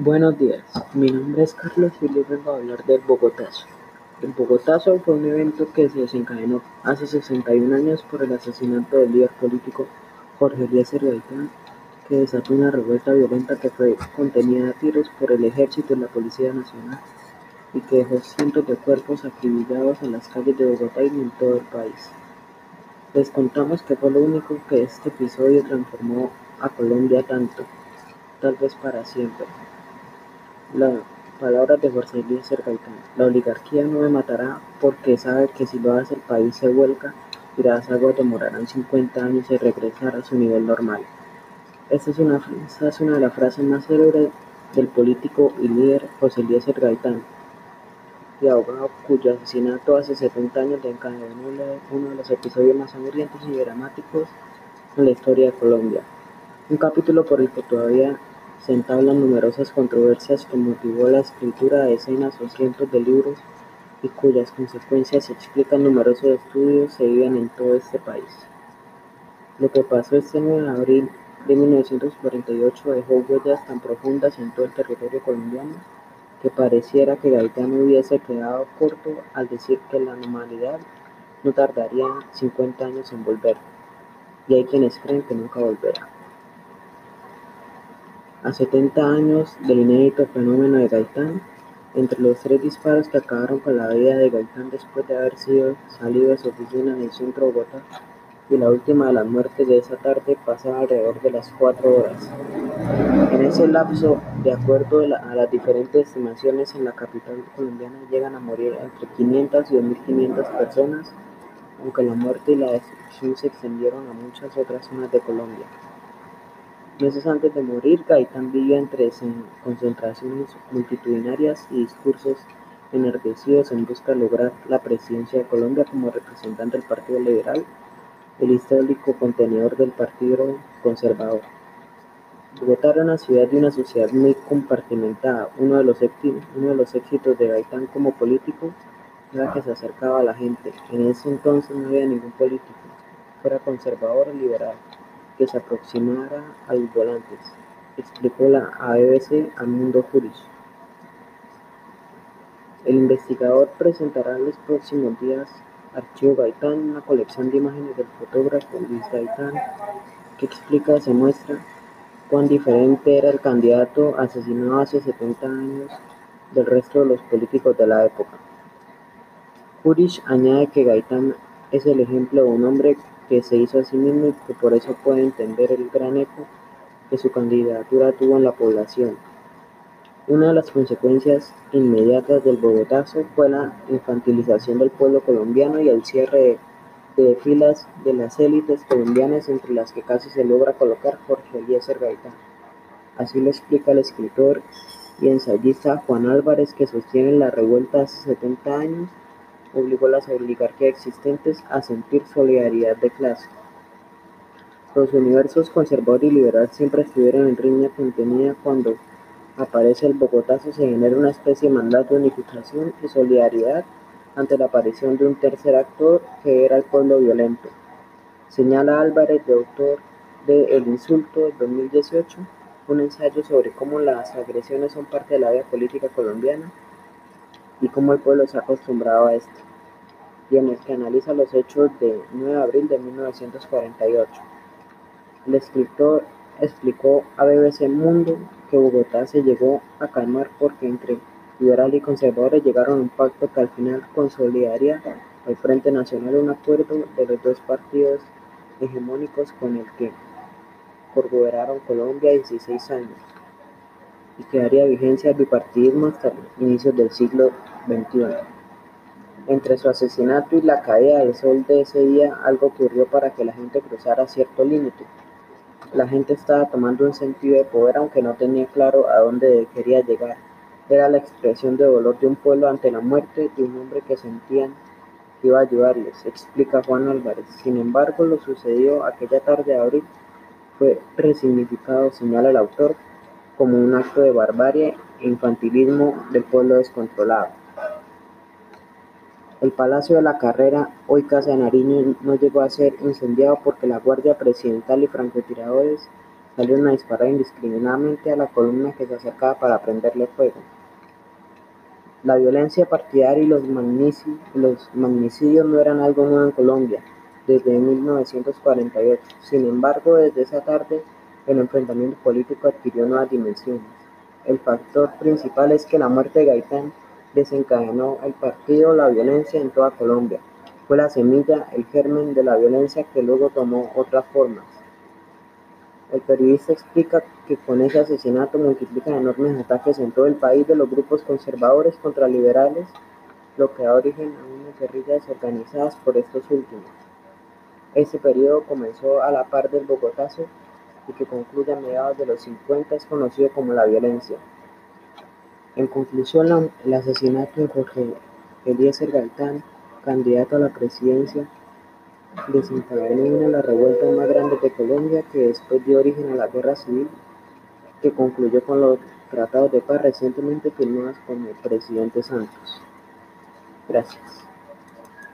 Buenos días, mi nombre es Carlos y les vengo a hablar del Bogotazo. El Bogotazo fue un evento que se desencadenó hace 61 años por el asesinato del líder político Jorge Eliezer Gaitán, que desató una revuelta violenta que fue contenida a tiros por el ejército y la Policía Nacional y que dejó cientos de cuerpos acribillados en las calles de Bogotá y en todo el país. Les contamos que fue lo único que este episodio transformó a Colombia tanto, tal vez para siempre. La palabra de Jorge Eliezer Gaitán. La oligarquía no me matará porque sabe que si lo hace el país se vuelca y las aguas demorarán 50 años en regresar a su nivel normal. Esta es una, es una de las frases más célebres del político y líder José Eliezer Gaitán, y abogado cuyo asesinato hace 70 años encadenó uno de los episodios más sangrientos y dramáticos en la historia de Colombia. Un capítulo por el que todavía se entablan numerosas controversias que motivó la escritura de decenas o cientos de libros y cuyas consecuencias se explican numerosos estudios se viven en todo este país. Lo que pasó este 9 de abril de 1948 dejó huellas tan profundas en todo el territorio colombiano que pareciera que Gaitán hubiese quedado corto al decir que la normalidad no tardaría 50 años en volver, y hay quienes creen que nunca volverá. A 70 años del inédito fenómeno de Gaitán, entre los tres disparos que acabaron con la vida de Gaitán después de haber sido salido de su oficina en el centro Bogotá, y la última de las muertes de esa tarde pasaba alrededor de las cuatro horas. En ese lapso, de acuerdo a las diferentes estimaciones en la capital colombiana, llegan a morir entre 500 y 2.500 personas, aunque la muerte y la destrucción se extendieron a muchas otras zonas de Colombia. Meses antes de morir, Gaitán vivió entre concentraciones multitudinarias y discursos enardecidos en busca de lograr la presidencia de Colombia como representante del Partido Liberal, el histórico contenedor del Partido Conservador. Bogotá era una ciudad y una sociedad muy compartimentada. Uno de los, uno de los éxitos de Gaitán como político era que se acercaba a la gente. En ese entonces no había ningún político, fuera conservador o liberal que se aproximara a los volantes, explicó la ABC a Mundo Juris. El investigador presentará en los próximos días Archivo Gaitán, una colección de imágenes del fotógrafo Luis Gaitán, que explica y se muestra cuán diferente era el candidato asesinado hace 70 años del resto de los políticos de la época. Jurich añade que Gaitán es el ejemplo de un hombre que se hizo a sí mismo y que por eso puede entender el gran eco que su candidatura tuvo en la población. Una de las consecuencias inmediatas del Bogotazo fue la infantilización del pueblo colombiano y el cierre de, filas de las élites colombianas entre las que casi se logra colocar Jorge Eliezer Gaitán. Así lo explica el escritor y ensayista Juan Álvarez que sostiene la revuelta hace 70 años obligó a las oligarquías existentes a sentir solidaridad de clase. Los universos conservador y liberal siempre estuvieron en riña contenida cuando aparece el Bogotazo se genera una especie de mandato de unificación y solidaridad ante la aparición de un tercer actor que era el pueblo violento. Señala Álvarez, de autor de El Insulto del 2018, un ensayo sobre cómo las agresiones son parte de la vida política colombiana y cómo el pueblo se ha acostumbrado a esto, y en el que analiza los hechos de 9 de abril de 1948. El escritor explicó a BBC Mundo que Bogotá se llegó a calmar porque entre liberales y conservadores llegaron a un pacto que al final consolidaría al Frente Nacional un acuerdo de los dos partidos hegemónicos con el que gobernaron Colombia 16 años y que daría vigencia al bipartidismo hasta inicios del siglo XXI. Entre su asesinato y la caída del sol de ese día, algo ocurrió para que la gente cruzara cierto límite. La gente estaba tomando un sentido de poder aunque no tenía claro a dónde quería llegar. Era la expresión de dolor de un pueblo ante la muerte de un hombre que sentían que iba a ayudarles, explica Juan Álvarez. Sin embargo, lo sucedido aquella tarde de abril fue resignificado, señala el autor, como un acto de barbarie e infantilismo del pueblo descontrolado. El Palacio de la Carrera, hoy Casa de Nariño, no llegó a ser incendiado porque la Guardia Presidencial y francotiradores salieron a disparar indiscriminadamente a la columna que se acercaba para prenderle fuego. La violencia partidaria y los, magnicidios no eran algo nuevo en Colombia desde 1948. Sin embargo, desde esa tarde, el enfrentamiento político adquirió nuevas dimensiones. El factor principal es que la muerte de Gaitán desencadenó el partido la violencia en toda Colombia. Fue la semilla, el germen de la violencia que luego tomó otras formas. El periodista explica que con ese asesinato multiplican enormes ataques en todo el país de los grupos conservadores contra liberales, lo que da origen a unas guerrillas organizadas por estos últimos. Este periodo comenzó a la par del Bogotazo y que concluye a mediados de los 50 es conocido como la violencia. En conclusión, el asesinato de Jorge Eliezer Gaitán, candidato a la presidencia, desencadenó una de las revueltas más grandes de Colombia que después dio origen a la guerra civil que concluyó con los tratados de paz recientemente firmados con el presidente Santos. Gracias.